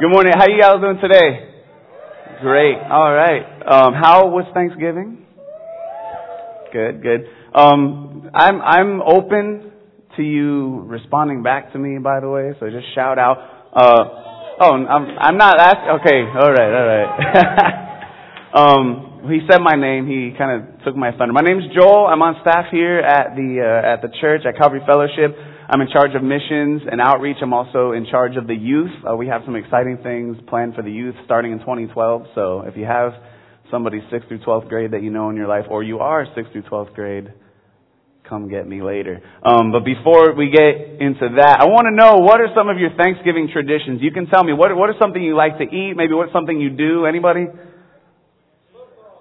Good morning. How you guys doing today? Great. All right. Um, how was Thanksgiving? Good, good. Um, I'm I'm open to you responding back to me. By the way, so just shout out. Uh, oh, I'm I'm not asking. Okay. All right. All right. um, he said my name. He kind of took my thunder. My name's Joel. I'm on staff here at the uh, at the church at Calvary Fellowship. I'm in charge of missions and outreach. I'm also in charge of the youth. Uh, we have some exciting things planned for the youth starting in 2012. So if you have somebody 6th through 12th grade that you know in your life, or you are 6th through 12th grade, come get me later. Um, but before we get into that, I want to know what are some of your Thanksgiving traditions? You can tell me what what is something you like to eat. Maybe what's something you do. Anybody?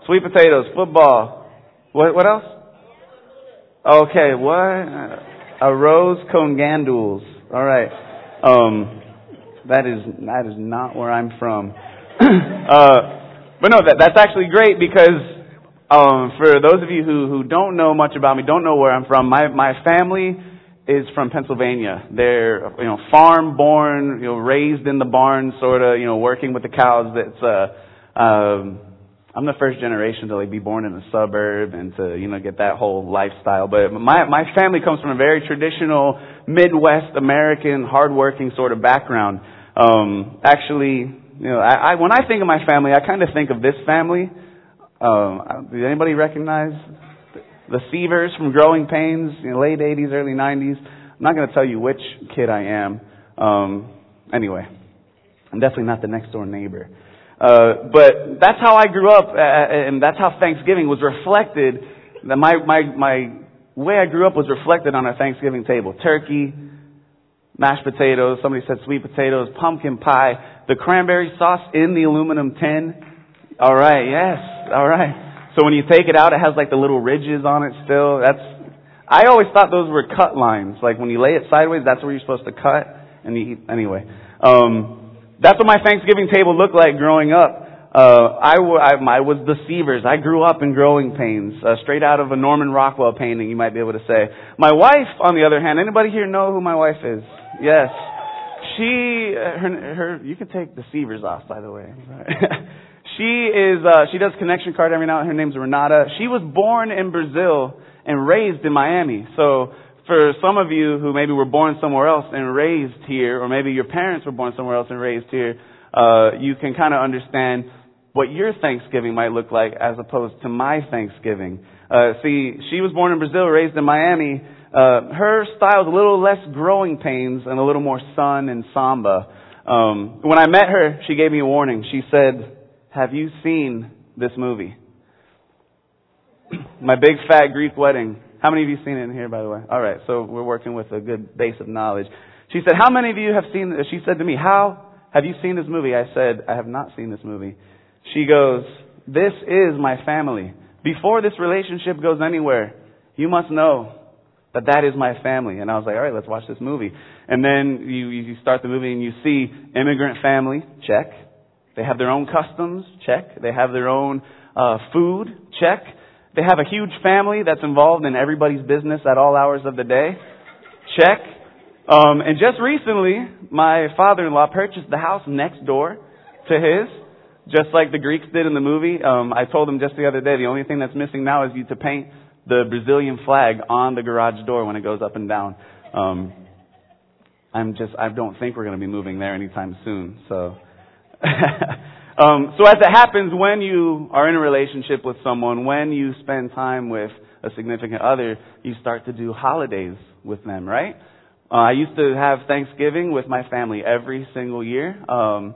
Sweet potatoes, football. What what else? Okay, what? Arroz con gandules. All right. Um, that is that is not where I'm from. uh, but no, that that's actually great because um, for those of you who who don't know much about me, don't know where I'm from. My my family is from Pennsylvania. They're you know farm born, you know raised in the barn, sort of you know working with the cows. That's uh, um, I'm the first generation to like be born in a suburb and to you know get that whole lifestyle. But my my family comes from a very traditional Midwest American, hardworking sort of background. Um, actually, you know, I, I when I think of my family, I kind of think of this family. Um, did anybody recognize the Seavers from Growing Pains, you know, late '80s, early '90s? I'm not going to tell you which kid I am. Um, anyway, I'm definitely not the next door neighbor. Uh, but that's how I grew up, uh, and that's how Thanksgiving was reflected. That my my my way I grew up was reflected on our Thanksgiving table: turkey, mashed potatoes. Somebody said sweet potatoes, pumpkin pie, the cranberry sauce in the aluminum tin. All right, yes, all right. So when you take it out, it has like the little ridges on it still. That's I always thought those were cut lines. Like when you lay it sideways, that's where you're supposed to cut. And you eat anyway. Um, that's what my Thanksgiving table looked like growing up. Uh, I, w- I, I was the Seavers. I grew up in growing pains, uh, straight out of a Norman Rockwell painting, you might be able to say. My wife, on the other hand, anybody here know who my wife is? Yes. She, uh, her, her, you can take the Seavers off, by the way. she is, uh, she does connection card every now and then. Her name's Renata. She was born in Brazil and raised in Miami. So for some of you who maybe were born somewhere else and raised here, or maybe your parents were born somewhere else and raised here, uh, you can kind of understand what your Thanksgiving might look like as opposed to my Thanksgiving. Uh, see, she was born in Brazil, raised in Miami. Uh, her style is a little less growing pains and a little more sun and samba. Um, when I met her, she gave me a warning. She said, "Have you seen this movie?" My big fat Greek wedding. How many of you seen it in here, by the way? All right, so we're working with a good base of knowledge. She said, How many of you have seen this? She said to me, How have you seen this movie? I said, I have not seen this movie. She goes, This is my family. Before this relationship goes anywhere, you must know that that is my family. And I was like, all right, let's watch this movie. And then you, you start the movie and you see immigrant family, check. They have their own customs, check. They have their own uh, food, check. They have a huge family that's involved in everybody's business at all hours of the day. Check. Um, and just recently, my father-in-law purchased the house next door to his, just like the Greeks did in the movie. Um, I told him just the other day, the only thing that's missing now is you to paint the Brazilian flag on the garage door when it goes up and down. Um, I'm just, I don't think we're going to be moving there anytime soon. So, Um, so as it happens when you are in a relationship with someone, when you spend time with a significant other, you start to do holidays with them, right? Uh, I used to have Thanksgiving with my family every single year. Um,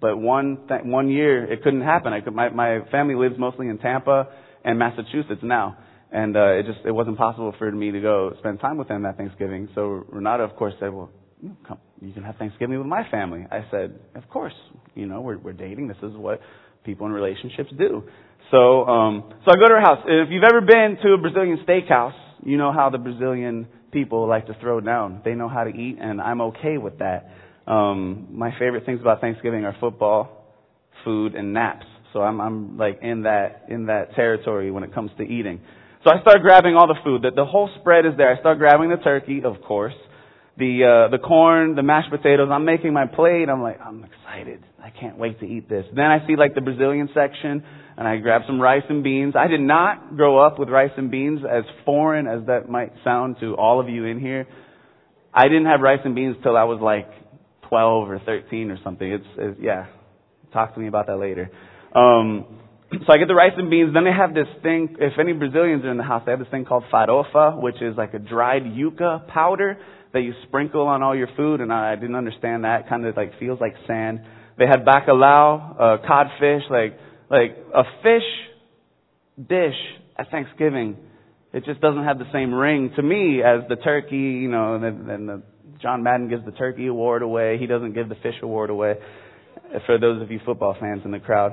but one th- one year it couldn't happen. I could, my my family lives mostly in Tampa and Massachusetts now, and uh, it just it wasn't possible for me to go spend time with them that Thanksgiving. So Renata, of course, said, "Well, come, you can have Thanksgiving with my family. I said, of course, you know, we're, we're dating. This is what people in relationships do. So, um, so I go to her house. If you've ever been to a Brazilian steakhouse, you know how the Brazilian people like to throw down. They know how to eat, and I'm okay with that. Um, my favorite things about Thanksgiving are football, food, and naps. So I'm, I'm like in that, in that territory when it comes to eating. So I start grabbing all the food. The, the whole spread is there. I start grabbing the turkey, of course the uh, the corn, the mashed potatoes. I'm making my plate. I'm like, I'm excited. I can't wait to eat this. Then I see like the Brazilian section, and I grab some rice and beans. I did not grow up with rice and beans, as foreign as that might sound to all of you in here. I didn't have rice and beans till I was like 12 or 13 or something. It's, it's yeah. Talk to me about that later. Um, so I get the rice and beans. Then they have this thing. If any Brazilians are in the house, they have this thing called farofa, which is like a dried yuca powder that you sprinkle on all your food. And I, didn't understand that. Kind of like feels like sand. They had bacalhau, uh, codfish, like like a fish dish at Thanksgiving. It just doesn't have the same ring to me as the turkey. You know, and, and the John Madden gives the turkey award away. He doesn't give the fish award away. For those of you football fans in the crowd.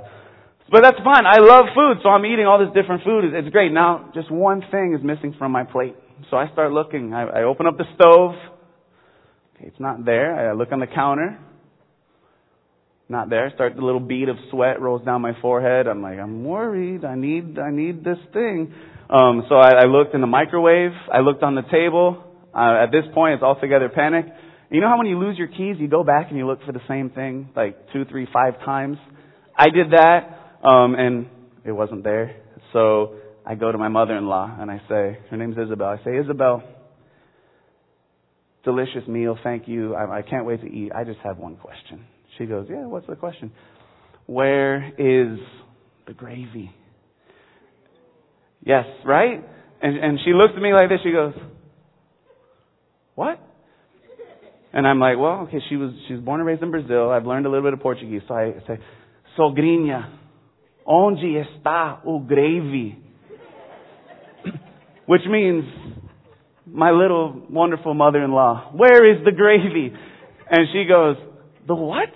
But that's fine. I love food, so I'm eating all this different food. It's great. Now, just one thing is missing from my plate. So I start looking. I, I open up the stove. It's not there. I look on the counter. Not there. Start the little bead of sweat rolls down my forehead. I'm like, I'm worried. I need, I need this thing. Um, so I, I looked in the microwave. I looked on the table. Uh, at this point, it's altogether panic. You know how when you lose your keys, you go back and you look for the same thing like two, three, five times? I did that. Um, and it wasn't there. So I go to my mother-in-law and I say, her name's Isabel. I say, Isabel, delicious meal. Thank you. I, I can't wait to eat. I just have one question. She goes, yeah, what's the question? Where is the gravy? Yes, right? And, and she looks at me like this. She goes, what? And I'm like, well, okay, she was, she was born and raised in Brazil. I've learned a little bit of Portuguese. So I say, sogrinha, Onde está o gravy? Which means, my little wonderful mother-in-law, where is the gravy? And she goes, the what?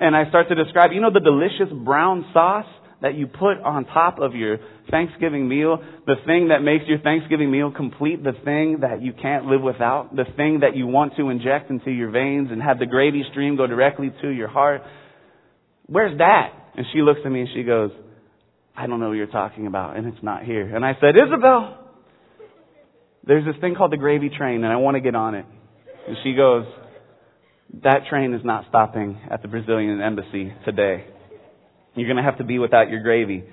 And I start to describe, you know the delicious brown sauce that you put on top of your Thanksgiving meal, the thing that makes your Thanksgiving meal complete, the thing that you can't live without, the thing that you want to inject into your veins and have the gravy stream go directly to your heart. Where's that? And she looks at me and she goes, I don't know what you're talking about, and it's not here. And I said, Isabel, there's this thing called the gravy train, and I want to get on it. And she goes, that train is not stopping at the Brazilian embassy today. You're going to have to be without your gravy.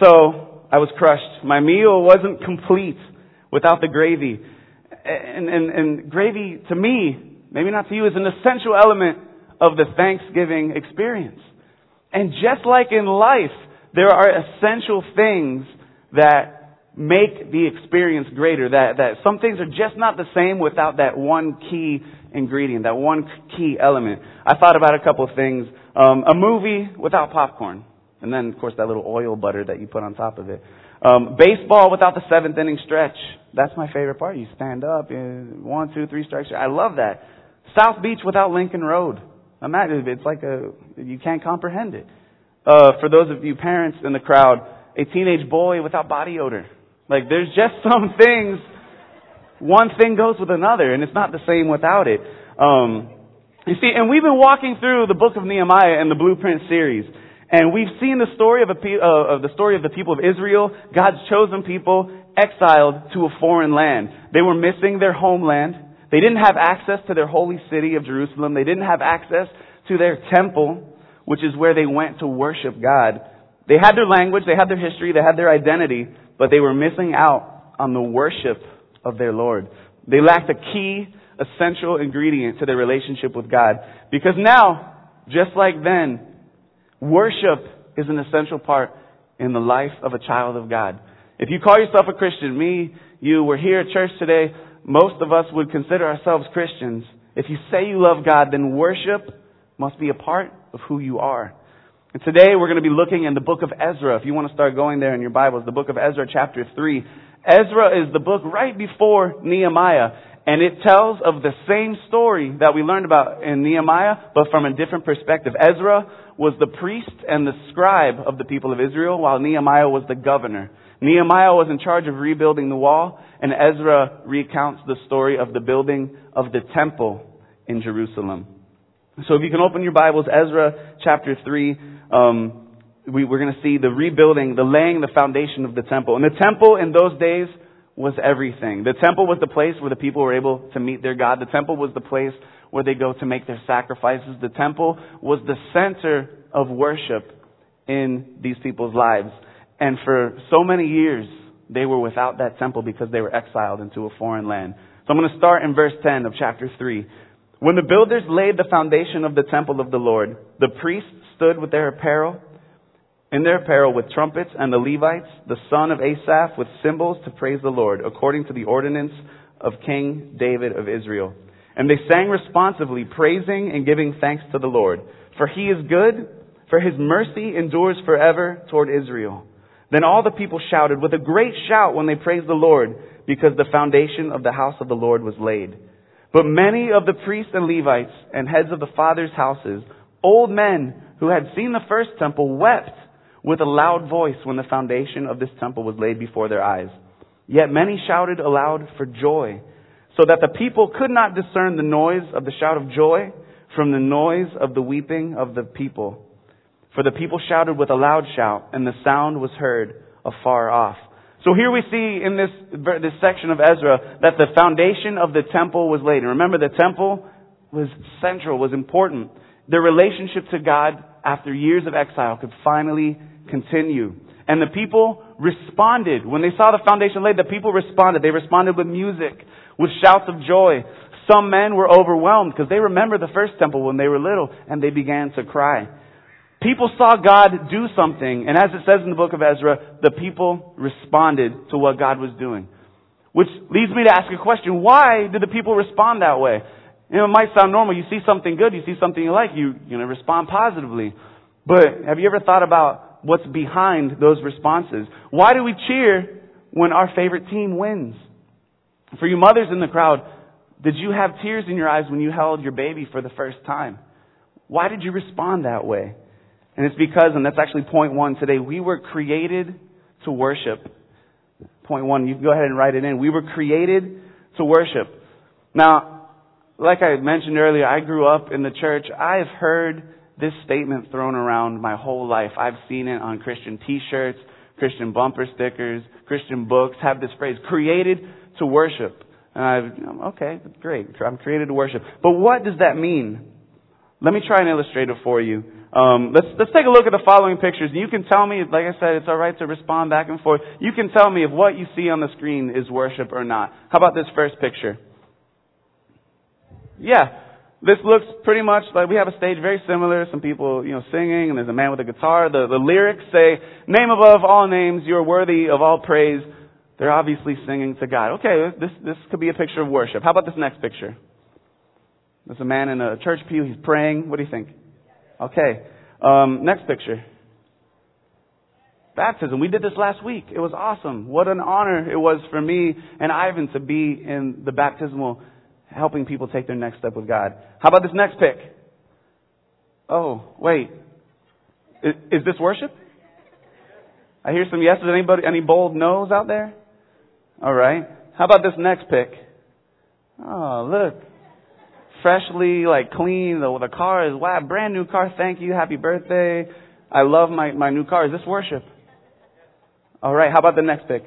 So I was crushed. My meal wasn't complete without the gravy. And, and, and gravy, to me, maybe not to you, is an essential element of the Thanksgiving experience. And just like in life, there are essential things that make the experience greater. That, that some things are just not the same without that one key ingredient, that one key element. I thought about a couple of things. Um, a movie without popcorn. And then, of course, that little oil butter that you put on top of it. Um, baseball without the seventh inning stretch. That's my favorite part. You stand up, one, two, three strikes. I love that. South Beach without Lincoln Road. Imagine it's like a you can't comprehend it. Uh, for those of you parents in the crowd, a teenage boy without body odor. Like there's just some things. One thing goes with another, and it's not the same without it. Um, you see, and we've been walking through the book of Nehemiah and the Blueprint series, and we've seen the story of, a, uh, of the story of the people of Israel, God's chosen people, exiled to a foreign land. They were missing their homeland. They didn't have access to their holy city of Jerusalem. They didn't have access to their temple, which is where they went to worship God. They had their language, they had their history, they had their identity, but they were missing out on the worship of their Lord. They lacked a key, essential ingredient to their relationship with God. Because now, just like then, worship is an essential part in the life of a child of God. If you call yourself a Christian, me, you, we're here at church today, most of us would consider ourselves Christians. If you say you love God, then worship must be a part of who you are. And today we're going to be looking in the book of Ezra. If you want to start going there in your Bibles, the book of Ezra chapter 3. Ezra is the book right before Nehemiah. And it tells of the same story that we learned about in Nehemiah, but from a different perspective. Ezra was the priest and the scribe of the people of Israel, while Nehemiah was the governor. Nehemiah was in charge of rebuilding the wall, and Ezra recounts the story of the building of the temple in Jerusalem. So if you can open your Bibles, Ezra chapter 3, um, we, we're going to see the rebuilding, the laying the foundation of the temple. And the temple in those days was everything. The temple was the place where the people were able to meet their God. The temple was the place where they go to make their sacrifices. The temple was the center of worship in these people's lives. And for so many years, they were without that temple because they were exiled into a foreign land. So I'm going to start in verse 10 of chapter 3. When the builders laid the foundation of the temple of the Lord, the priests stood with their apparel, in their apparel with trumpets, and the Levites, the son of Asaph, with cymbals to praise the Lord, according to the ordinance of King David of Israel. And they sang responsively, praising and giving thanks to the Lord. For he is good, for his mercy endures forever toward Israel. Then all the people shouted with a great shout when they praised the Lord, because the foundation of the house of the Lord was laid. But many of the priests and Levites and heads of the fathers' houses, old men who had seen the first temple, wept with a loud voice when the foundation of this temple was laid before their eyes. Yet many shouted aloud for joy, so that the people could not discern the noise of the shout of joy from the noise of the weeping of the people. For the people shouted with a loud shout, and the sound was heard afar off. So here we see in this, this section of Ezra that the foundation of the temple was laid. And remember, the temple was central, was important. Their relationship to God after years of exile could finally continue. And the people responded. When they saw the foundation laid, the people responded. They responded with music, with shouts of joy. Some men were overwhelmed because they remember the first temple when they were little and they began to cry. People saw God do something, and as it says in the book of Ezra, the people responded to what God was doing. Which leads me to ask a question. Why did the people respond that way? You know, it might sound normal. You see something good, you see something you like, you, you know, respond positively. But have you ever thought about what's behind those responses? Why do we cheer when our favorite team wins? For you mothers in the crowd, did you have tears in your eyes when you held your baby for the first time? Why did you respond that way? And it's because, and that's actually point one today, we were created to worship. Point one, you can go ahead and write it in. We were created to worship. Now, like I mentioned earlier, I grew up in the church. I have heard this statement thrown around my whole life. I've seen it on Christian t-shirts, Christian bumper stickers, Christian books have this phrase, created to worship. And I've, okay, great. I'm created to worship. But what does that mean? Let me try and illustrate it for you. Um, let's let's take a look at the following pictures. You can tell me, like I said, it's all right to respond back and forth. You can tell me if what you see on the screen is worship or not. How about this first picture? Yeah, this looks pretty much like we have a stage very similar. Some people, you know, singing, and there's a man with a guitar. The the lyrics say, "Name above all names, you're worthy of all praise." They're obviously singing to God. Okay, this this could be a picture of worship. How about this next picture? There's a man in a church pew. He's praying. What do you think? Okay. Um, next picture. Baptism. We did this last week. It was awesome. What an honor it was for me and Ivan to be in the baptismal, helping people take their next step with God. How about this next pick? Oh, wait. Is, is this worship? I hear some yeses. Anybody, any bold no's out there? All right. How about this next pick? Oh, look freshly like clean. The, the car is wow, brand new car. Thank you. Happy birthday. I love my, my new car. Is this worship? All right. How about the next pick?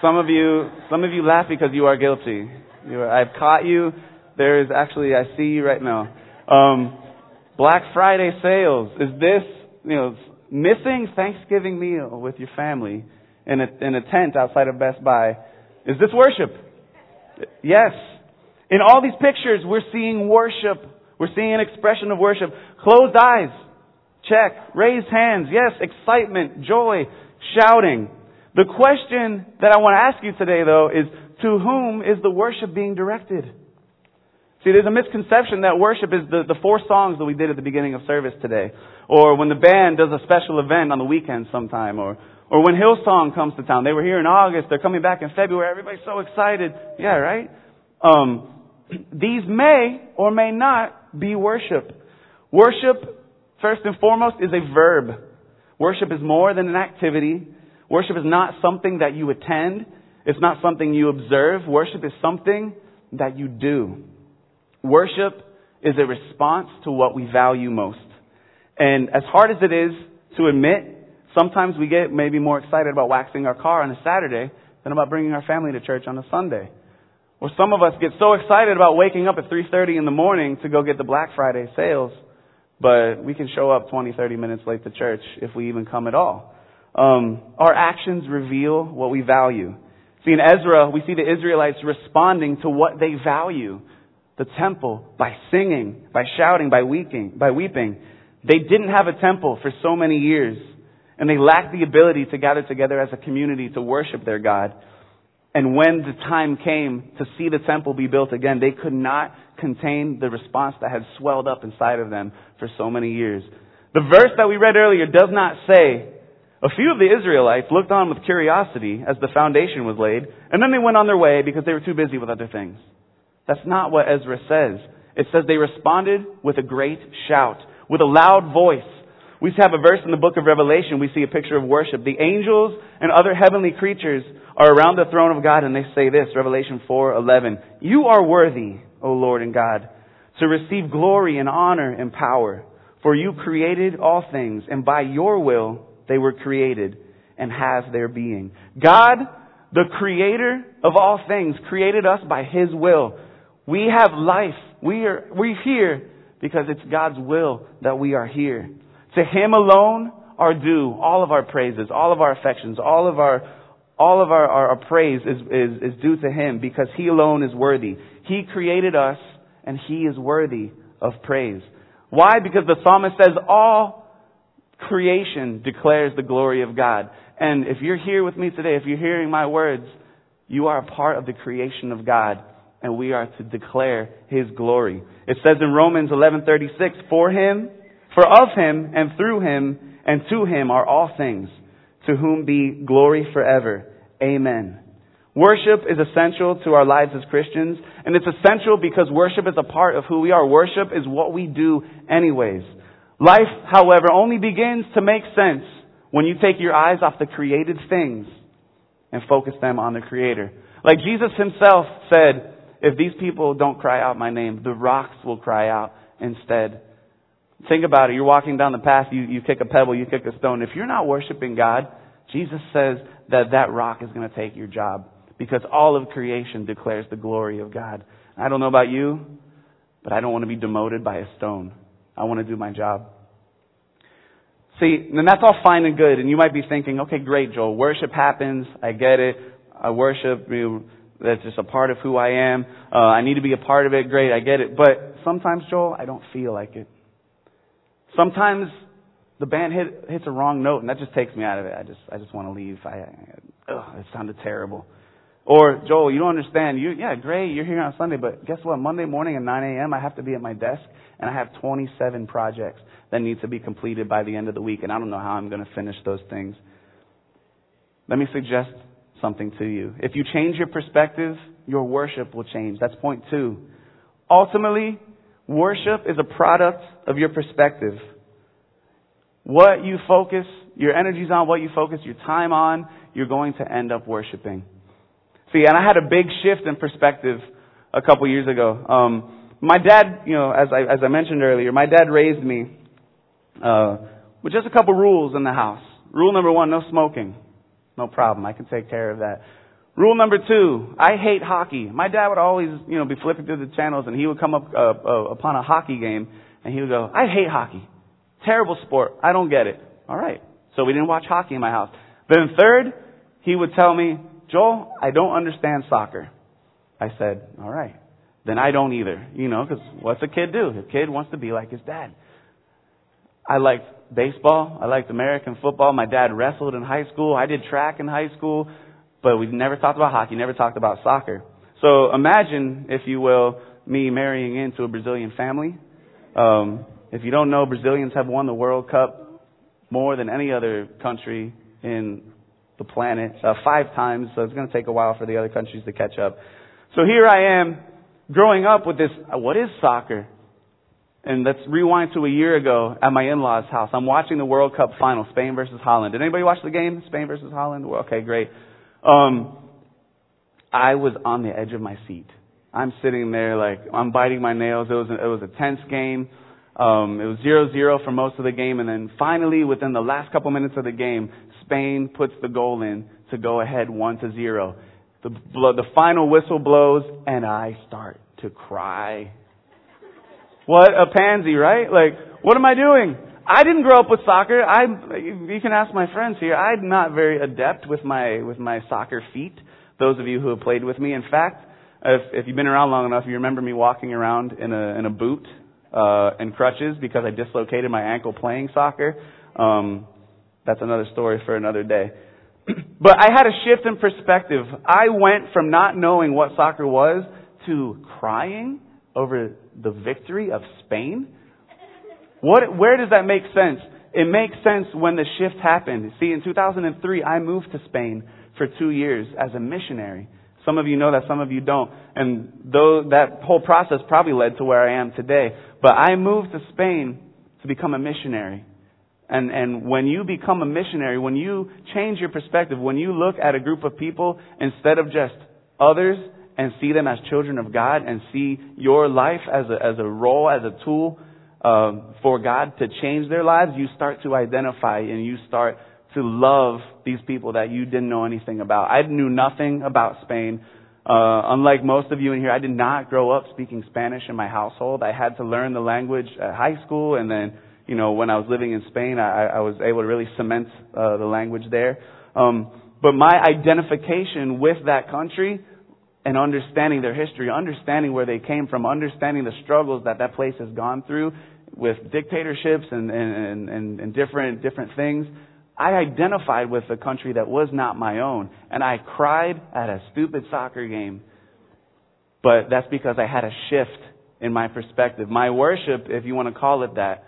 Some of you, some of you laugh because you are guilty. You are, I've caught you. There is actually, I see you right now. Um, Black Friday sales. Is this, you know, missing Thanksgiving meal with your family in a, in a tent outside of Best Buy? Is this worship? Yes. In all these pictures, we're seeing worship. We're seeing an expression of worship. Closed eyes. Check. Raised hands. Yes. Excitement, joy, shouting. The question that I want to ask you today, though, is to whom is the worship being directed? See, there's a misconception that worship is the, the four songs that we did at the beginning of service today. Or when the band does a special event on the weekend sometime. Or, or when Hillsong comes to town. They were here in August. They're coming back in February. Everybody's so excited. Yeah, right? Um, these may or may not be worship. Worship, first and foremost, is a verb. Worship is more than an activity. Worship is not something that you attend. It's not something you observe. Worship is something that you do. Worship is a response to what we value most. And as hard as it is to admit, Sometimes we get maybe more excited about waxing our car on a Saturday than about bringing our family to church on a Sunday. Or some of us get so excited about waking up at 3.30 in the morning to go get the Black Friday sales, but we can show up 20, 30 minutes late to church if we even come at all. Um, our actions reveal what we value. See, in Ezra, we see the Israelites responding to what they value. The temple by singing, by shouting, by weeping, by weeping. They didn't have a temple for so many years, and they lacked the ability to gather together as a community to worship their God. And when the time came to see the temple be built again, they could not contain the response that had swelled up inside of them for so many years. The verse that we read earlier does not say, a few of the Israelites looked on with curiosity as the foundation was laid, and then they went on their way because they were too busy with other things. That's not what Ezra says. It says they responded with a great shout, with a loud voice. We have a verse in the book of Revelation, we see a picture of worship. The angels and other heavenly creatures are around the throne of God and they say this, Revelation 4:11, "You are worthy, O Lord and God, to receive glory and honor and power, for you created all things, and by your will they were created and have their being." God, the creator of all things, created us by his will. We have life. We are we're here because it's God's will that we are here. To him alone are due all of our praises, all of our affections, all of our all of our, our, our praise is, is, is due to Him because He alone is worthy. He created us and He is worthy of praise. Why? Because the psalmist says all creation declares the glory of God. And if you're here with me today, if you're hearing my words, you are a part of the creation of God and we are to declare His glory. It says in Romans 11:36, "For Him, for of Him, and through Him, and to Him are all things, to whom be glory forever. Amen." Worship is essential to our lives as Christians, and it's essential because worship is a part of who we are. Worship is what we do anyways. Life, however, only begins to make sense when you take your eyes off the created things and focus them on the Creator. Like Jesus himself said, if these people don't cry out my name, the rocks will cry out instead. Think about it. You're walking down the path, you, you kick a pebble, you kick a stone. If you're not worshiping God, Jesus says that that rock is going to take your job because all of creation declares the glory of God. I don't know about you, but I don't want to be demoted by a stone. I want to do my job. See, and that's all fine and good, and you might be thinking, okay, great, Joel, worship happens, I get it, I worship, you know, that's just a part of who I am. Uh, I need to be a part of it. Great, I get it. But sometimes, Joel, I don't feel like it. Sometimes the band hit, hits a wrong note, and that just takes me out of it. I just, I just want to leave. I, I, ugh, it sounded terrible. Or Joel, you don't understand. You, yeah, great. You're here on Sunday, but guess what? Monday morning at 9 a.m., I have to be at my desk, and I have 27 projects that need to be completed by the end of the week, and I don't know how I'm going to finish those things. Let me suggest something to you. If you change your perspective, your worship will change. That's point two. Ultimately, worship is a product of your perspective. What you focus, your energies on, what you focus your time on, you're going to end up worshiping. See, and I had a big shift in perspective a couple years ago. Um, my dad, you know, as I, as I mentioned earlier, my dad raised me uh, with just a couple rules in the house. Rule number one, no smoking. No problem. I can take care of that. Rule number two, I hate hockey. My dad would always, you know, be flipping through the channels and he would come up uh, uh, upon a hockey game and he would go, I hate hockey. Terrible sport. I don't get it. All right. So we didn't watch hockey in my house. Then third, he would tell me, Joel, I don't understand soccer. I said, all right. Then I don't either. You know, because what's a kid do? A kid wants to be like his dad. I liked baseball. I liked American football. My dad wrestled in high school. I did track in high school, but we never talked about hockey, never talked about soccer. So imagine, if you will, me marrying into a Brazilian family. Um, if you don't know, Brazilians have won the World Cup more than any other country in the planet, uh, five times, so it's going to take a while for the other countries to catch up. So here I am, growing up with this, uh, what is soccer? And let's rewind to a year ago at my in-laws' house. I'm watching the World Cup final, Spain versus Holland. Did anybody watch the game? Spain versus Holland? Well okay, great. Um, I was on the edge of my seat. I'm sitting there like I'm biting my nails. It was a, it was a tense game. Um, it was 0-0 for most of the game, and then finally, within the last couple minutes of the game, Spain puts the goal in to go ahead 1 to 0. The, the final whistle blows, and I start to cry. What a pansy, right? Like, what am I doing? I didn't grow up with soccer. I, you can ask my friends here. I'm not very adept with my with my soccer feet. Those of you who have played with me, in fact, if, if you've been around long enough, you remember me walking around in a in a boot uh, and crutches because I dislocated my ankle playing soccer. Um, that's another story for another day. but I had a shift in perspective. I went from not knowing what soccer was to crying over the victory of Spain. What, where does that make sense? It makes sense when the shift happened. See, in 2003, I moved to Spain for two years as a missionary. Some of you know that, some of you don't. And though that whole process probably led to where I am today. But I moved to Spain to become a missionary. And, and when you become a missionary, when you change your perspective, when you look at a group of people instead of just others and see them as children of God and see your life as a, as a role, as a tool uh, for God to change their lives, you start to identify and you start to love these people that you didn't know anything about. I knew nothing about Spain. Uh, unlike most of you in here, I did not grow up speaking Spanish in my household. I had to learn the language at high school, and then, you know, when I was living in Spain, I, I was able to really cement uh, the language there. Um, but my identification with that country and understanding their history, understanding where they came from, understanding the struggles that that place has gone through with dictatorships and, and, and, and different, different things, I identified with a country that was not my own. And I cried at a stupid soccer game. But that's because I had a shift in my perspective. My worship, if you want to call it that,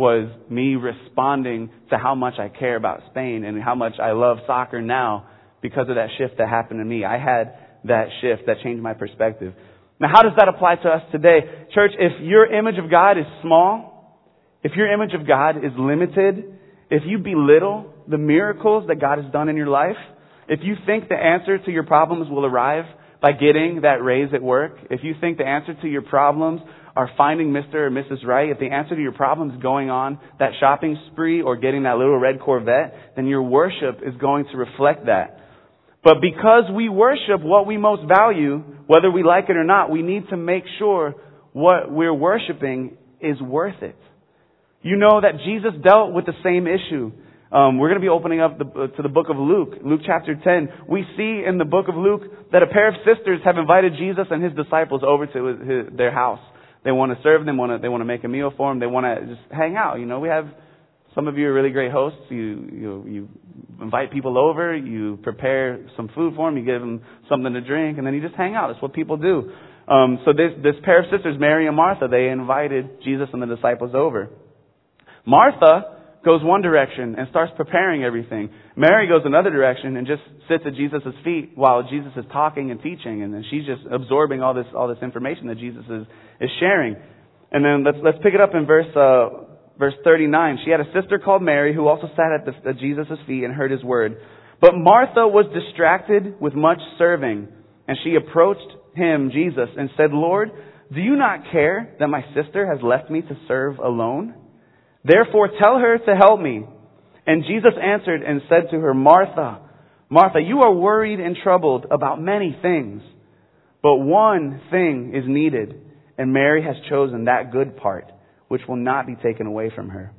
was me responding to how much I care about Spain and how much I love soccer now because of that shift that happened to me. I had that shift that changed my perspective. Now, how does that apply to us today? Church, if your image of God is small, if your image of God is limited, if you belittle the miracles that God has done in your life, if you think the answer to your problems will arrive by getting that raise at work, if you think the answer to your problems are finding Mr. or Mrs. Right, if the answer to your problems is going on that shopping spree or getting that little red Corvette, then your worship is going to reflect that. But because we worship what we most value, whether we like it or not, we need to make sure what we're worshiping is worth it. You know that Jesus dealt with the same issue. Um, we're going to be opening up the, uh, to the book of Luke, Luke chapter 10. We see in the book of Luke that a pair of sisters have invited Jesus and his disciples over to his, his, their house. They want to serve them, want to, they want to make a meal for them, they want to just hang out. You know, we have some of you are really great hosts. You, you, you invite people over, you prepare some food for them, you give them something to drink, and then you just hang out. That's what people do. Um, so this, this pair of sisters, Mary and Martha, they invited Jesus and the disciples over. Martha goes one direction and starts preparing everything. Mary goes another direction and just sits at Jesus' feet while Jesus is talking and teaching, and then she's just absorbing all this all this information that Jesus is is sharing. And then let's let's pick it up in verse uh, verse 39. She had a sister called Mary who also sat at, the, at Jesus' feet and heard his word. But Martha was distracted with much serving, and she approached him, Jesus, and said, Lord, do you not care that my sister has left me to serve alone? Therefore tell her to help me. And Jesus answered and said to her, Martha, Martha, you are worried and troubled about many things, but one thing is needed, and Mary has chosen that good part, which will not be taken away from her.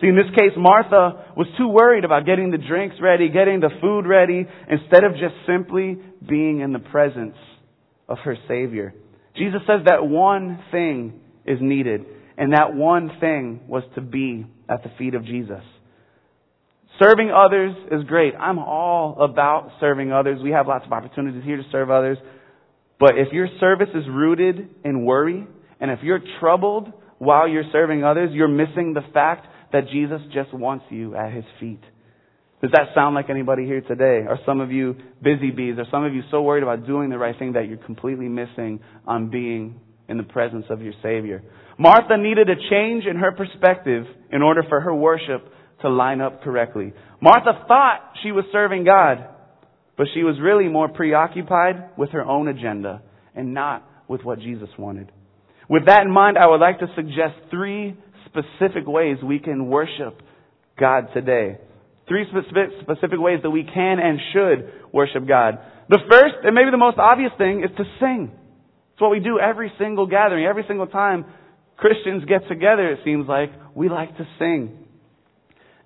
See, in this case, Martha was too worried about getting the drinks ready, getting the food ready, instead of just simply being in the presence of her Savior. Jesus says that one thing is needed, and that one thing was to be at the feet of Jesus. Serving others is great. I'm all about serving others. We have lots of opportunities here to serve others. But if your service is rooted in worry, and if you're troubled while you're serving others, you're missing the fact that Jesus just wants you at his feet. Does that sound like anybody here today? Are some of you busy bees? Are some of you so worried about doing the right thing that you're completely missing on being in the presence of your Savior? Martha needed a change in her perspective in order for her worship to line up correctly. Martha thought she was serving God, but she was really more preoccupied with her own agenda and not with what Jesus wanted. With that in mind, I would like to suggest three specific ways we can worship God today. Three specific, ways that we can and should worship God. The first, and maybe the most obvious thing, is to sing. It's what we do every single gathering, every single time Christians get together, it seems like, we like to sing.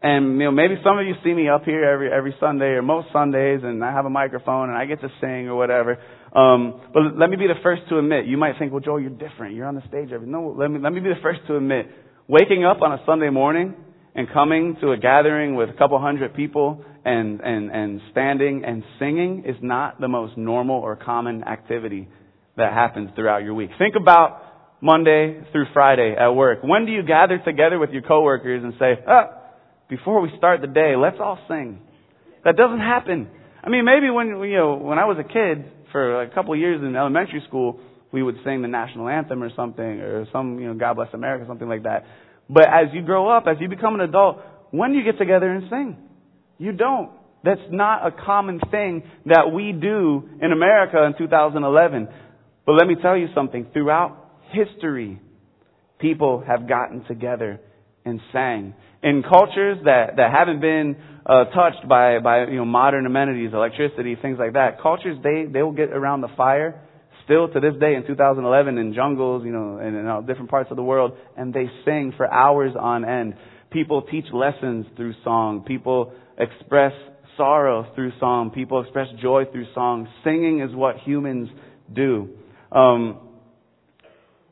And you know, maybe some of you see me up here every every Sunday or most Sundays, and I have a microphone and I get to sing or whatever. Um, but let me be the first to admit. You might think, well, Joel, you're different. You're on the stage every. No, let me let me be the first to admit. Waking up on a Sunday morning and coming to a gathering with a couple hundred people and and and standing and singing is not the most normal or common activity that happens throughout your week. Think about Monday through Friday at work. When do you gather together with your coworkers and say, ah, before we start the day, let's all sing. That doesn't happen. I mean, maybe when you know when I was a kid for a couple of years in elementary school, we would sing the national anthem or something, or some you know God Bless America, something like that. But as you grow up, as you become an adult, when do you get together and sing? You don't. That's not a common thing that we do in America in 2011. But let me tell you something. Throughout history, people have gotten together and sang in cultures that, that haven't been uh, touched by, by you know, modern amenities, electricity, things like that, cultures, they, they will get around the fire still to this day in 2011 in jungles, you know, in, in different parts of the world, and they sing for hours on end. People teach lessons through song. People express sorrow through song. People express joy through song. Singing is what humans do. Um,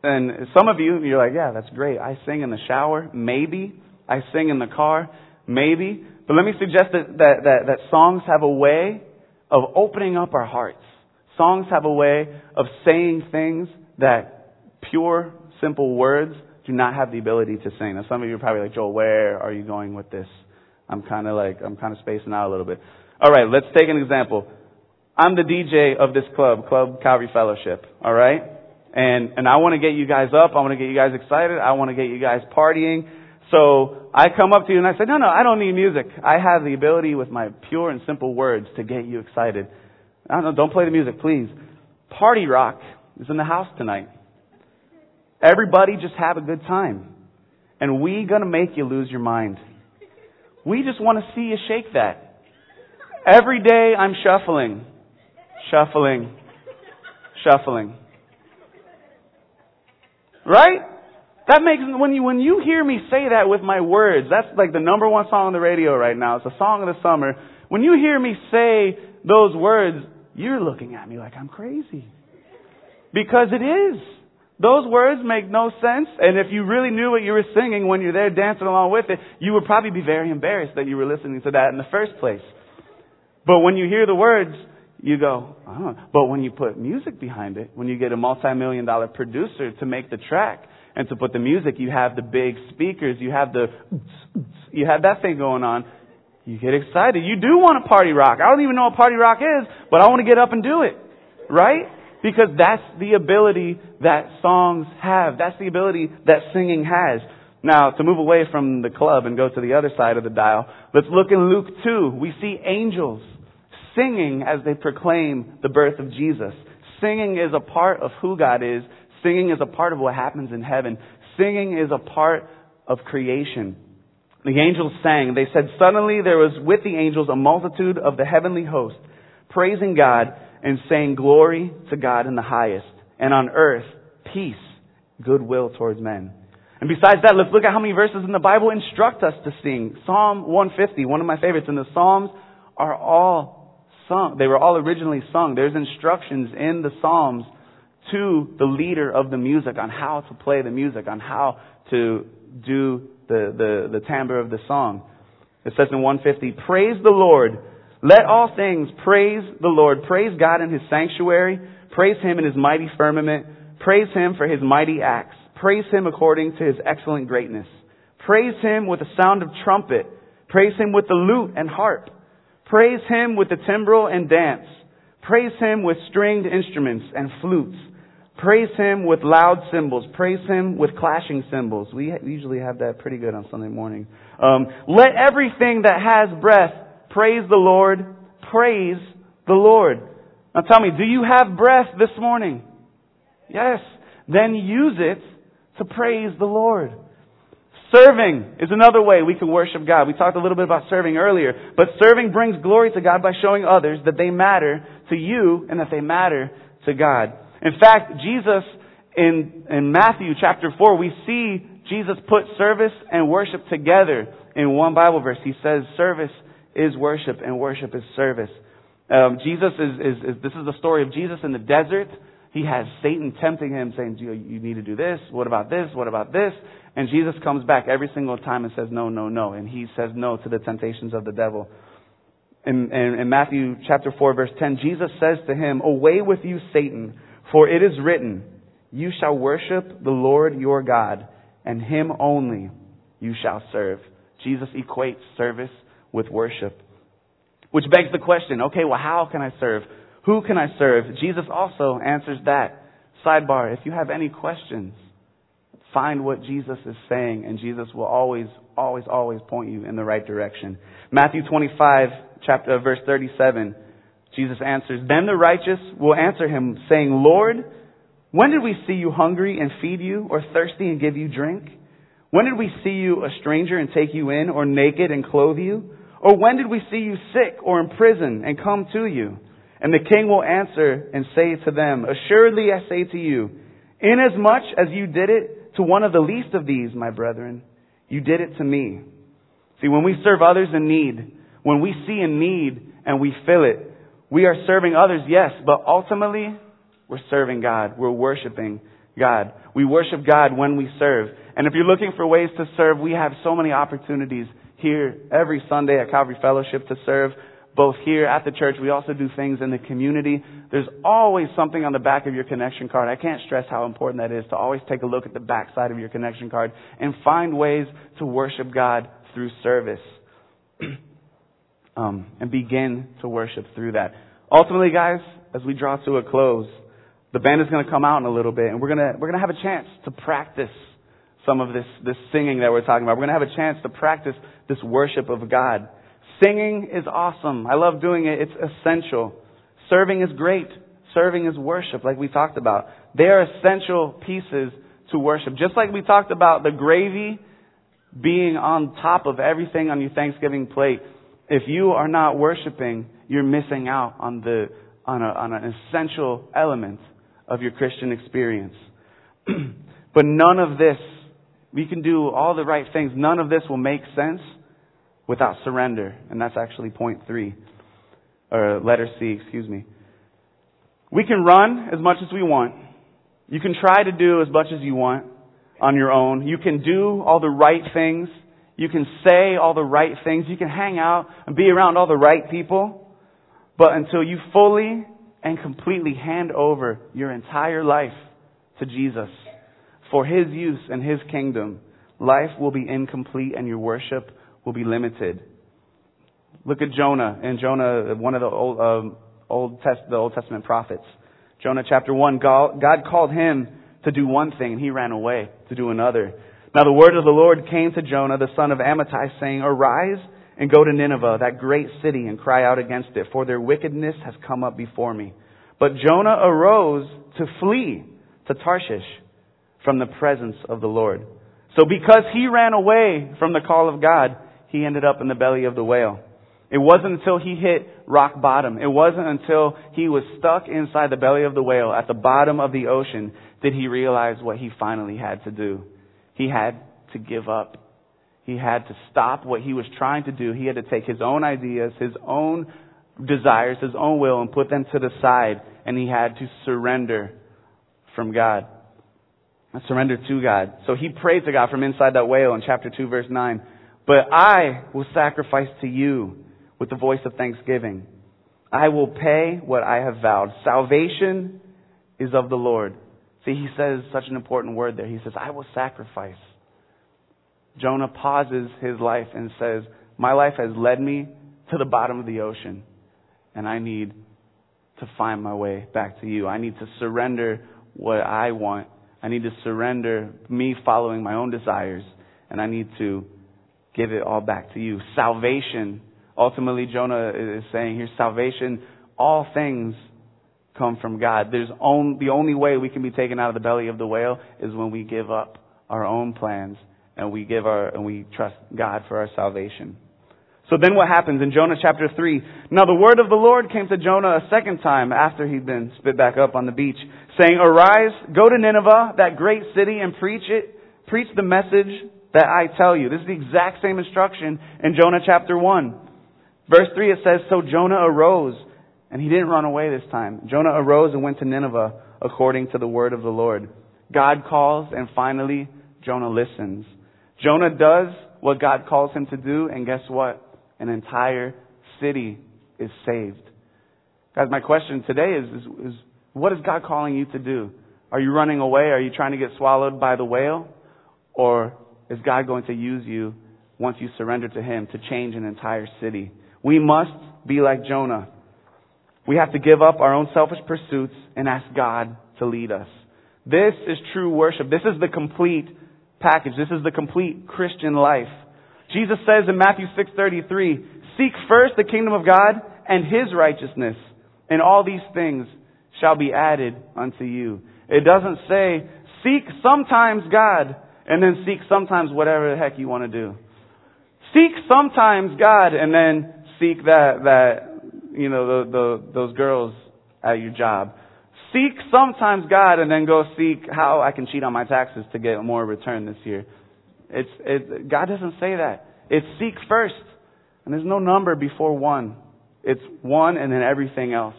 and some of you, you're like, yeah, that's great. I sing in the shower, maybe. I sing in the car? Maybe. But let me suggest that, that, that, that songs have a way of opening up our hearts. Songs have a way of saying things that pure, simple words do not have the ability to sing. Now, some of you are probably like, Joel, where are you going with this? I'm kind of like, I'm kind of spacing out a little bit. All right, let's take an example. I'm the DJ of this club, Club Calvary Fellowship. All right? And, and I want to get you guys up. I want to get you guys excited. I want to get you guys partying. So I come up to you and I say, no, no, I don't need music. I have the ability with my pure and simple words to get you excited. I don't know, don't play the music, please. Party rock is in the house tonight. Everybody just have a good time. And we gonna make you lose your mind. We just want to see you shake that. Every day I'm shuffling, shuffling, shuffling. Right? That makes when you when you hear me say that with my words, that's like the number one song on the radio right now. It's a song of the summer. When you hear me say those words, you're looking at me like I'm crazy. Because it is. Those words make no sense, and if you really knew what you were singing when you're there dancing along with it, you would probably be very embarrassed that you were listening to that in the first place. But when you hear the words, you go, oh. But when you put music behind it, when you get a multi-million dollar producer to make the track, and to put the music, you have the big speakers, you have the, you have that thing going on. You get excited. You do want a party rock. I don't even know what party rock is, but I want to get up and do it. Right? Because that's the ability that songs have. That's the ability that singing has. Now, to move away from the club and go to the other side of the dial, let's look in Luke 2. We see angels singing as they proclaim the birth of Jesus. Singing is a part of who God is Singing is a part of what happens in heaven. Singing is a part of creation. The angels sang. They said, Suddenly there was with the angels a multitude of the heavenly host, praising God and saying, Glory to God in the highest, and on earth, peace, goodwill towards men. And besides that, let's look at how many verses in the Bible instruct us to sing. Psalm 150, one of my favorites, and the Psalms are all sung. They were all originally sung. There's instructions in the Psalms to the leader of the music on how to play the music, on how to do the, the, the timbre of the song. It says in 150, Praise the Lord. Let all things praise the Lord. Praise God in His sanctuary. Praise Him in His mighty firmament. Praise Him for His mighty acts. Praise Him according to His excellent greatness. Praise Him with the sound of trumpet. Praise Him with the lute and harp. Praise Him with the timbrel and dance. Praise Him with stringed instruments and flutes. Praise Him with loud cymbals. Praise Him with clashing cymbals. We usually have that pretty good on Sunday morning. Um, let everything that has breath praise the Lord. Praise the Lord. Now tell me, do you have breath this morning? Yes. then use it to praise the Lord. Serving is another way we can worship God. We talked a little bit about serving earlier, but serving brings glory to God by showing others that they matter to you and that they matter to God. In fact, Jesus in, in Matthew chapter 4, we see Jesus put service and worship together in one Bible verse. He says service is worship and worship is service. Um, Jesus is, is, is, this is the story of Jesus in the desert. He has Satan tempting him, saying, you, you need to do this. What about this? What about this? And Jesus comes back every single time and says, no, no, no. And he says no to the temptations of the devil. In, in, in Matthew chapter 4 verse 10, Jesus says to him, Away with you, Satan, for it is written, You shall worship the Lord your God, and him only you shall serve. Jesus equates service with worship. Which begs the question, okay, well how can I serve? Who can I serve? Jesus also answers that. Sidebar, if you have any questions, find what Jesus is saying and Jesus will always, always, always point you in the right direction. Matthew 25, chapter, uh, verse 37, Jesus answers, Then the righteous will answer him saying, Lord, when did we see you hungry and feed you or thirsty and give you drink? When did we see you a stranger and take you in or naked and clothe you? Or when did we see you sick or in prison and come to you? And the king will answer and say to them, Assuredly I say to you, inasmuch as you did it to one of the least of these, my brethren, you did it to me. See, when we serve others in need, when we see a need and we fill it, we are serving others, yes, but ultimately, we're serving God. We're worshiping God. We worship God when we serve. And if you're looking for ways to serve, we have so many opportunities here every Sunday at Calvary Fellowship to serve both here at the church. We also do things in the community. There's always something on the back of your connection card. I can't stress how important that is to always take a look at the back side of your connection card and find ways to worship God through service. um, and begin to worship through that. Ultimately, guys, as we draw to a close, the band is going to come out in a little bit and we're going to, we're going to have a chance to practice some of this, this singing that we're talking about. We're going to have a chance to practice this worship of God. Singing is awesome. I love doing it. It's essential. Serving is great. Serving is worship, like we talked about. They are essential pieces to worship. Just like we talked about the gravy being on top of everything on your Thanksgiving plate. If you are not worshiping, you're missing out on the on, a, on an essential element of your Christian experience. but none of this we can do all the right things. None of this will make sense without surrender. And that's actually point three. Or letter C, excuse me. We can run as much as we want. You can try to do as much as you want on your own. You can do all the right things. You can say all the right things. You can hang out and be around all the right people. But until you fully and completely hand over your entire life to Jesus, for His use and His kingdom, life will be incomplete and your worship will be limited. Look at Jonah and Jonah, one of the Old, um, Old, Test, the Old Testament prophets. Jonah chapter 1, God called him to do one thing and he ran away to do another. Now the word of the Lord came to Jonah, the son of Amittai, saying, Arise and go to Nineveh, that great city, and cry out against it, for their wickedness has come up before me. But Jonah arose to flee to Tarshish from the presence of the Lord. So because he ran away from the call of God, he ended up in the belly of the whale. It wasn't until he hit rock bottom. It wasn't until he was stuck inside the belly of the whale at the bottom of the ocean did he realize what he finally had to do. He had to give up. He had to stop what he was trying to do. He had to take his own ideas, his own desires, his own will, and put them to the side. And he had to surrender from God. Surrender to God. So he prayed to God from inside that whale in chapter 2 verse 9. But I will sacrifice to you with the voice of thanksgiving. I will pay what I have vowed. Salvation is of the Lord. See, he says such an important word there. He says, I will sacrifice. Jonah pauses his life and says, My life has led me to the bottom of the ocean, and I need to find my way back to you. I need to surrender what I want. I need to surrender me following my own desires, and I need to give it all back to you. Salvation, ultimately, Jonah is saying here, salvation, all things come from God. There's on, the only way we can be taken out of the belly of the whale is when we give up our own plans and we give our and we trust God for our salvation. So then what happens in Jonah chapter 3? Now the word of the Lord came to Jonah a second time after he'd been spit back up on the beach, saying, Arise, go to Nineveh, that great city, and preach it, preach the message that I tell you. This is the exact same instruction in Jonah chapter 1. Verse 3 it says, So Jonah arose, and he didn't run away this time. Jonah arose and went to Nineveh according to the word of the Lord. God calls, and finally, Jonah listens. Jonah does what God calls him to do, and guess what? An entire city is saved. Guys, my question today is, is, is what is God calling you to do? Are you running away? Are you trying to get swallowed by the whale? Or is God going to use you once you surrender to Him to change an entire city? We must be like Jonah. We have to give up our own selfish pursuits and ask God to lead us. This is true worship. This is the complete package. This is the complete Christian life. Jesus says in Matthew 6:33, "Seek first the kingdom of God and his righteousness, and all these things shall be added unto you." It doesn't say, "Seek sometimes God and then seek sometimes whatever the heck you want to do." Seek sometimes God and then seek that that you know the, the those girls at your job seek sometimes God and then go seek how I can cheat on my taxes to get more return this year. It's, it, God doesn't say that. It's seek first. And there's no number before one. It's one and then everything else.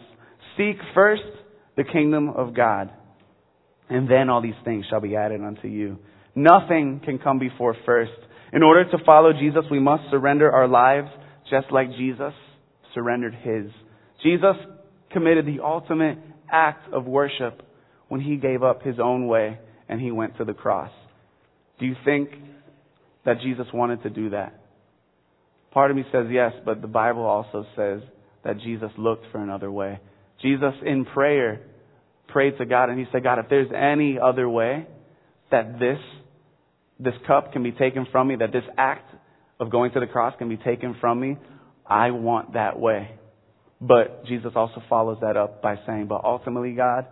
Seek first the kingdom of God. And then all these things shall be added unto you. Nothing can come before first. In order to follow Jesus, we must surrender our lives just like Jesus surrendered his. Jesus committed the ultimate act of worship when he gave up his own way and he went to the cross. Do you think that Jesus wanted to do that? Part of me says yes, but the Bible also says that Jesus looked for another way. Jesus in prayer prayed to God and he said, God, if there's any other way that this, this cup can be taken from me, that this act of going to the cross can be taken from me, I want that way. But Jesus also follows that up by saying, But ultimately, God,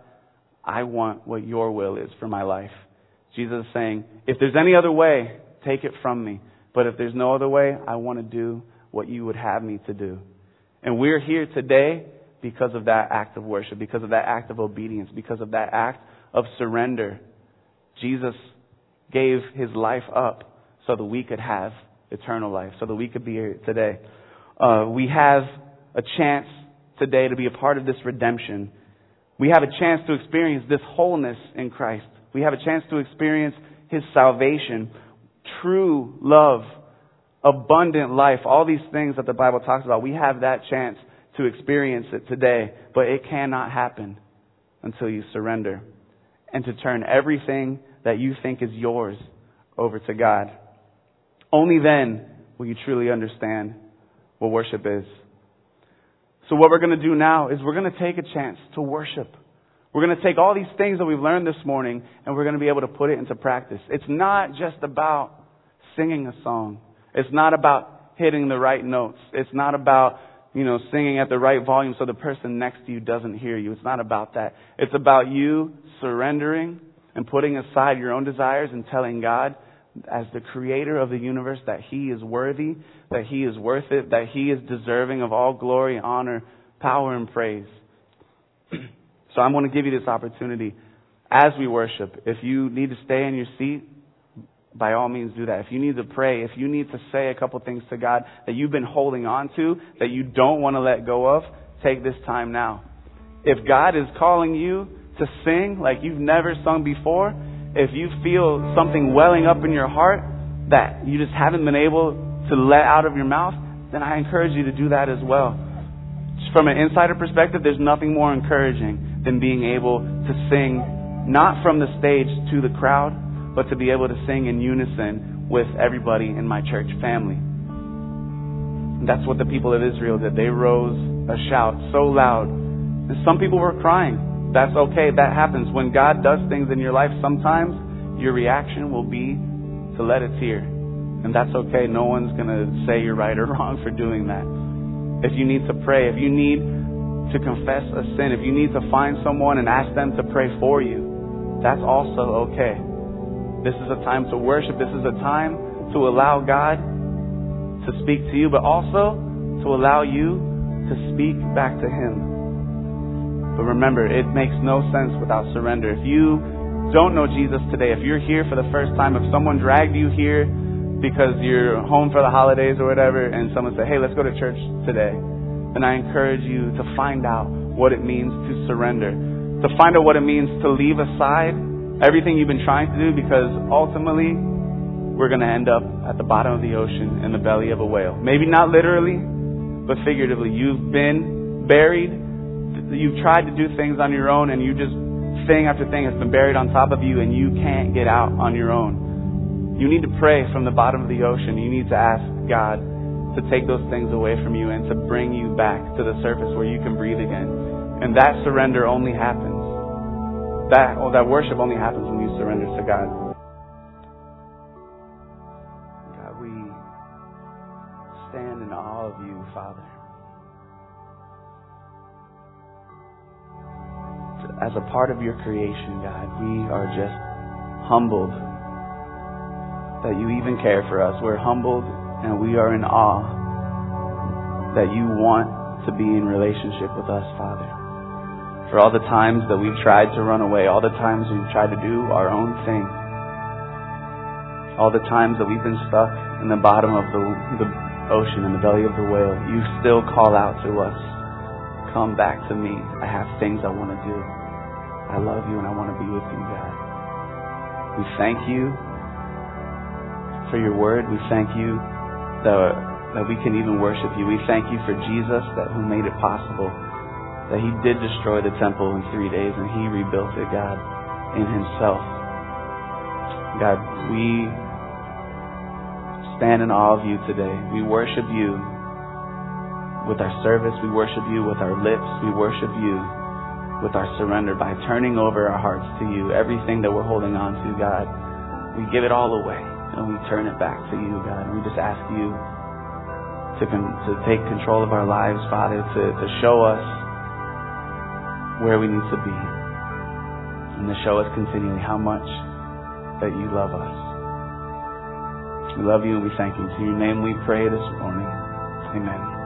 I want what your will is for my life. Jesus is saying, If there's any other way, take it from me. But if there's no other way, I want to do what you would have me to do. And we're here today because of that act of worship, because of that act of obedience, because of that act of surrender. Jesus gave his life up so that we could have eternal life, so that we could be here today. Uh, we have a chance today to be a part of this redemption. We have a chance to experience this wholeness in Christ. We have a chance to experience His salvation, true love, abundant life, all these things that the Bible talks about. We have that chance to experience it today, but it cannot happen until you surrender and to turn everything that you think is yours over to God. Only then will you truly understand what worship is. So what we're going to do now is we're going to take a chance to worship. We're going to take all these things that we've learned this morning and we're going to be able to put it into practice. It's not just about singing a song. It's not about hitting the right notes. It's not about, you know, singing at the right volume so the person next to you doesn't hear you. It's not about that. It's about you surrendering and putting aside your own desires and telling God, as the creator of the universe that he is worthy, that he is worth it, that he is deserving of all glory, honor, power, and praise. so I'm going to give you this opportunity as we worship. If you need to stay in your seat, by all means do that. If you need to pray, if you need to say a couple things to God that you've been holding on to, that you don't want to let go of, take this time now. If God is calling you to sing like you've never sung before, if you feel something welling up in your heart that you just haven't been able to let out of your mouth, then I encourage you to do that as well. From an insider perspective, there's nothing more encouraging than being able to sing not from the stage to the crowd, but to be able to sing in unison with everybody in my church family. And that's what the people of Israel did. They rose a shout so loud. And some people were crying. That's okay. That happens. When God does things in your life, sometimes your reaction will be to let it tear. And that's okay. No one's going to say you're right or wrong for doing that. If you need to pray, if you need to confess a sin, if you need to find someone and ask them to pray for you, that's also okay. This is a time to worship. This is a time to allow God to speak to you, but also to allow you to speak back to Him. But remember, it makes no sense without surrender. If you don't know Jesus today, if you're here for the first time, if someone dragged you here because you're home for the holidays or whatever, and someone said, hey, let's go to church today, then I encourage you to find out what it means to surrender, to find out what it means to leave aside everything you've been trying to do because ultimately we're going to end up at the bottom of the ocean in the belly of a whale. Maybe not literally, but figuratively. You've been buried. You've tried to do things on your own and you just, thing after thing has been buried on top of you and you can't get out on your own. You need to pray from the bottom of the ocean. You need to ask God to take those things away from you and to bring you back to the surface where you can breathe again. And that surrender only happens. That, that worship only happens when you surrender to God. God, we stand in awe of you, Father. As a part of your creation, God, we are just humbled that you even care for us. We're humbled and we are in awe that you want to be in relationship with us, Father. For all the times that we've tried to run away, all the times we've tried to do our own thing, all the times that we've been stuck in the bottom of the, the ocean, in the belly of the whale, you still call out to us, Come back to me. I have things I want to do. I love you and I want to be with you, God. We thank you for your word. We thank you that, that we can even worship you. We thank you for Jesus that who made it possible. That he did destroy the temple in three days and he rebuilt it, God, in himself. God, we stand in awe of you today. We worship you with our service. We worship you with our lips. We worship you with our surrender by turning over our hearts to you. Everything that we're holding on to, God, we give it all away and we turn it back to you, God. We just ask you to con- to take control of our lives, Father, to, to show us where we need to be, and to show us continually how much that you love us. We love you and we thank you. In your name we pray this morning. Amen.